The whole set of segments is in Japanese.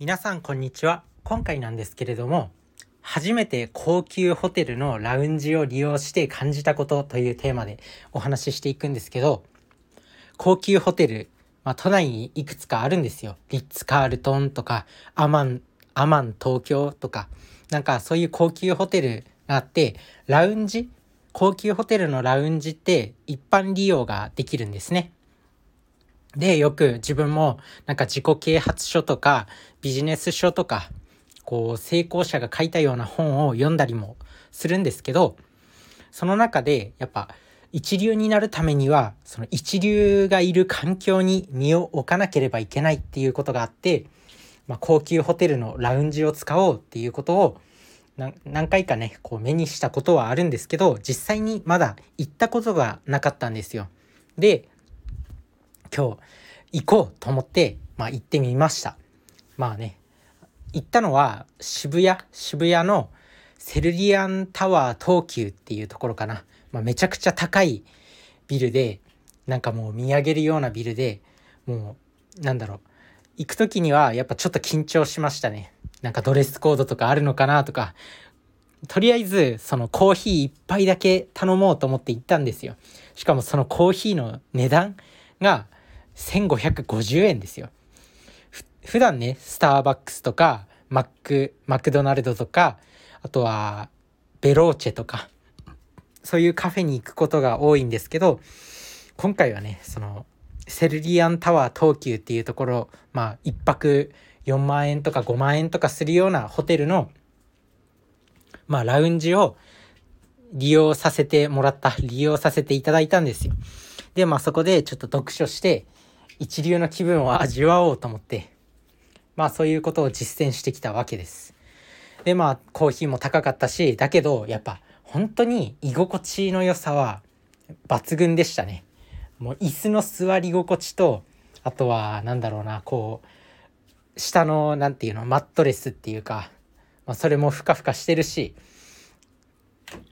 皆さんこんにちは。今回なんですけれども初めて高級ホテルのラウンジを利用して感じたことというテーマでお話ししていくんですけど高級ホテル、まあ、都内にいくつかあるんですよ。リッツ・カールトンとかアマンアマン東京とかなんかそういう高級ホテルがあってラウンジ？高級ホテルのラウンジって一般利用ができるんですね。で、よく自分もなんか自己啓発書とかビジネス書とか、こう成功者が書いたような本を読んだりもするんですけど、その中でやっぱ一流になるためには、その一流がいる環境に身を置かなければいけないっていうことがあって、まあ、高級ホテルのラウンジを使おうっていうことを何回かね、こう目にしたことはあるんですけど、実際にまだ行ったことがなかったんですよ。で、今日行こうと思って、まあ行ってみました。まあね、行ったのは渋谷、渋谷のセルリアンタワー東急っていうところかな。まあ、めちゃくちゃ高いビルで、なんかもう見上げるようなビルで、もう、なんだろう。行く時にはやっぱちょっと緊張しましたね。なんかドレスコードとかあるのかなとか、とりあえずそのコーヒー一杯だけ頼もうと思って行ったんですよ。しかもそのコーヒーの値段が1550円ですよ。普段ね、スターバックスとか、マック、マクドナルドとか、あとは、ベローチェとか、そういうカフェに行くことが多いんですけど、今回はね、その、セルリアンタワー東急っていうところ、まあ、1泊4万円とか5万円とかするようなホテルの、まあ、ラウンジを利用させてもらった、利用させていただいたんですよ。で、まあ、そこでちょっと読書して、一流の気分を味わおうと思って、まあそういうことを実践してきたわけです。で、まあコーヒーも高かったし、だけどやっぱ本当に居心地の良さは抜群でしたね。もう椅子の座り心地と、あとはなんだろうな、こう、下の何て言うの、マットレスっていうか、まあ、それもふかふかしてるし、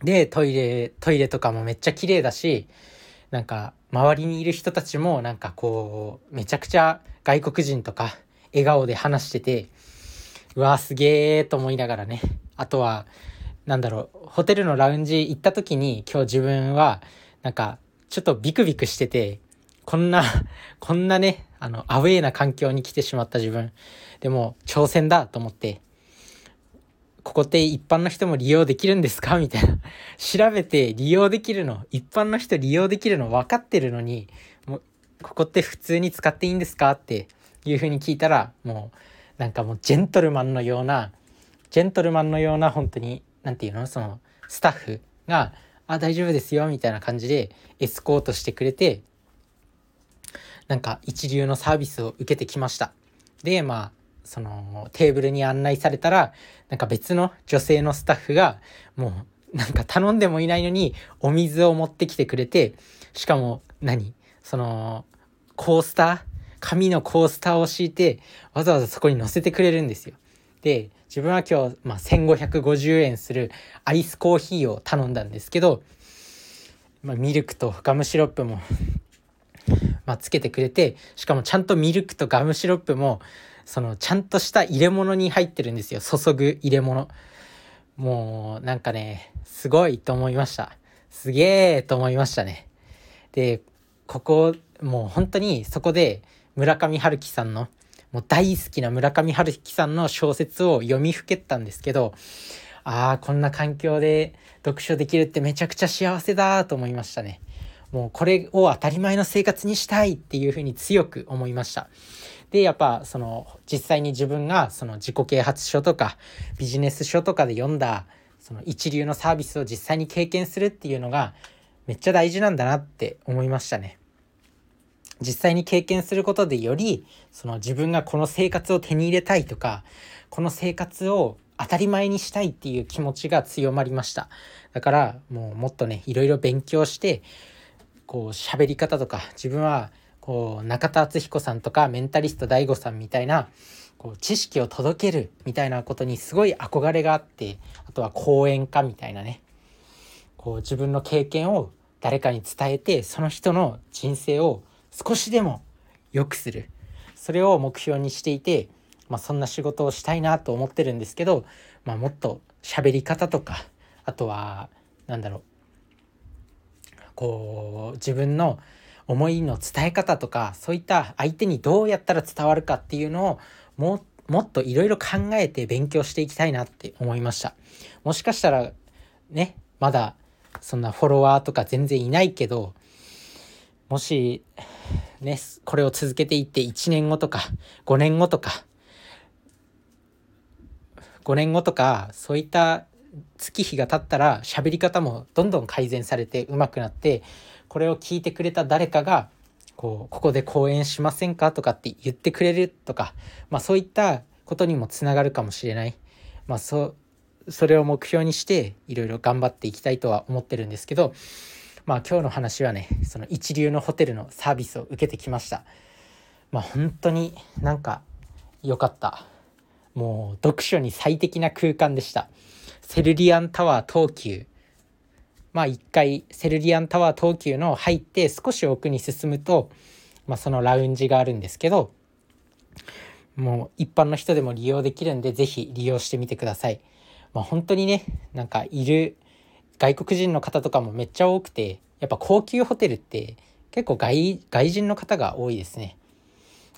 で、トイレ、トイレとかもめっちゃ綺麗だし、なんか周りにいる人たちもなんかこうめちゃくちゃ外国人とか笑顔で話しててうわすげえと思いながらね。あとはなんだろうホテルのラウンジ行った時に今日自分はなんかちょっとビクビクしててこんなこんなねあのアウェーな環境に来てしまった自分。でも挑戦だと思ってここって一般の人も利用できるんですか？みたいな。調べて利用できるの、一般の人利用できるの分かってるのに、もう、ここって普通に使っていいんですか？っていうふうに聞いたら、もう、なんかもうジェントルマンのような、ジェントルマンのような本当に、何て言うの？その、スタッフが、あ、大丈夫ですよ、みたいな感じでエスコートしてくれて、なんか一流のサービスを受けてきました。で、まあ、そのテーブルに案内されたらなんか別の女性のスタッフがもうなんか頼んでもいないのにお水を持ってきてくれてしかも何？そのコースター？紙のコースターを敷いてわざわざそこに乗せてくれるんですよ。で自分は今日、まあ、1550円するアイスコーヒーを頼んだんですけど、まあ、ミルクとガムシロップもま、つけてくれてしかもちゃんとミルクとガムシロップもそのちゃんとした入れ物に入ってるんですよ。注ぐ入れ物。もうなんかねすごいと思いました。すげえと思いましたね。でここもう本当にそこで村上春樹さんのもう大好きな村上春樹さんの小説を読みふけったんですけどああこんな環境で読書できるってめちゃくちゃ幸せだと思いましたね。もうこれを当たり前の生活にしたいっていうふうに強く思いました。でやっぱその実際に自分がその自己啓発書とかビジネス書とかで読んだその一流のサービスを実際に経験するっていうのがめっちゃ大事なんだなって思いましたね。実際に経験することでよりその自分がこの生活を手に入れたいとかこの生活を当たり前にしたいっていう気持ちが強まりましただからもうもっとねいろいろ勉強してこう喋り方とか自分はこう中田敦彦さんとかメンタリスト DAIGO さんみたいなこう知識を届けるみたいなことにすごい憧れがあってあとは講演家みたいなね。こう自分の経験を誰かに伝えてその人の人生を少しでも良くする。それを目標にしていてまあ、そんな仕事をしたいなと思ってるんですけど、まあ、もっと喋り方とかあとは何だろう。こう自分の思いの伝え方とかそういった相手にどうやったら伝わるかっていうのをももっといろいろ考えて勉強していきたいなって思いました。もしかしたらねまだそんなフォロワーとか全然いないけどもしねこれを続けていって1年後とか5年後とか5年後とかそういった月日が経ったら喋り方もどんどん改善されて上手くなってこれを聞いてくれた誰かがこうここで講演しませんかとかって言ってくれるとか、まあ、そういったことにもつながるかもしれない、まあ、そそれを目標にしていろいろ頑張っていきたいとは思ってるんですけど、まあ、今日の話はねその一流のホテルのサービスを受けてきました。まあ、本当になんか良かった。もう読書に最適な空間でした。セルリアンタワー東急まあ一回セルリアンタワー東急の入って少し奥に進むと、まあ、そのラウンジがあるんですけどもう一般の人でも利用できるんで是非利用してみてください。まあ、本当にねなんかいる外国人の方とかもめっちゃ多くてやっぱ高級ホテルって結構外外人の方が多いですね。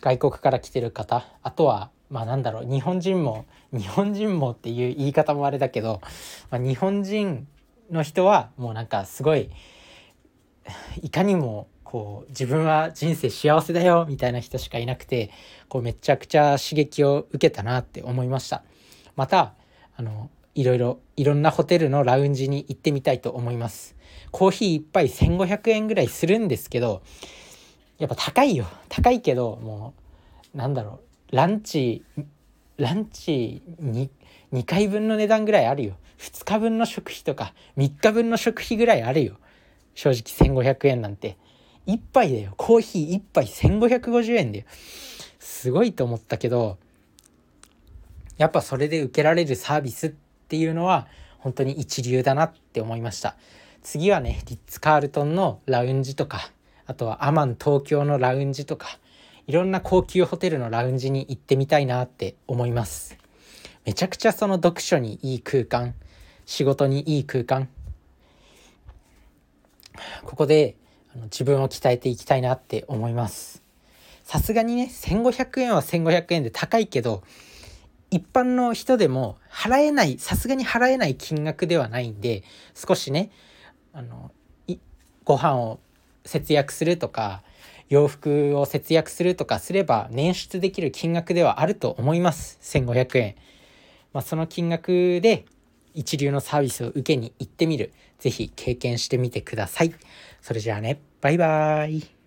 外国から来てる方あとはまあなんだろう日本人も 日本人もっていう言い方もあれだけど、まあ、日本人の人はもうなんかすごい いかにもこう自分は人生幸せだよみたいな人しかいなくてこうめちゃくちゃ刺激を受けたなって思いました。またあのいろいろいろんなホテルのラウンジに行ってみたいと思います。コーヒー1杯1500円ぐらいするんですけどやっぱ高いよ。高いけどもうなんだろう。ランチランチに2回分の値段ぐらいあるよ。2日分の食費とか3日分の食費ぐらいあるよ。正直1500円なんて。1杯だよ。コーヒー1杯1550円だよ。すごいと思ったけどやっぱそれで受けられるサービスっていうのは本当に一流だなって思いました。次はねリッツ・カールトンのラウンジとかあとはアマン東京のラウンジとかいろんな高級ホテルのラウンジに行ってみたいなって思います。めちゃくちゃその読書にいい空間仕事にいい空間。ここで自分を鍛えていきたいなって思います。さすがにね1500円は1500円で高いけど一般の人でも払えないさすがに払えない金額ではないんで少しねあのご飯を節約するとか洋服を節約するとかすれば捻出できる金額ではあると思います。1500円、まあ、その金額で一流のサービスを受けに行ってみる。是非経験してみてください。それじゃあね。バイバーイ。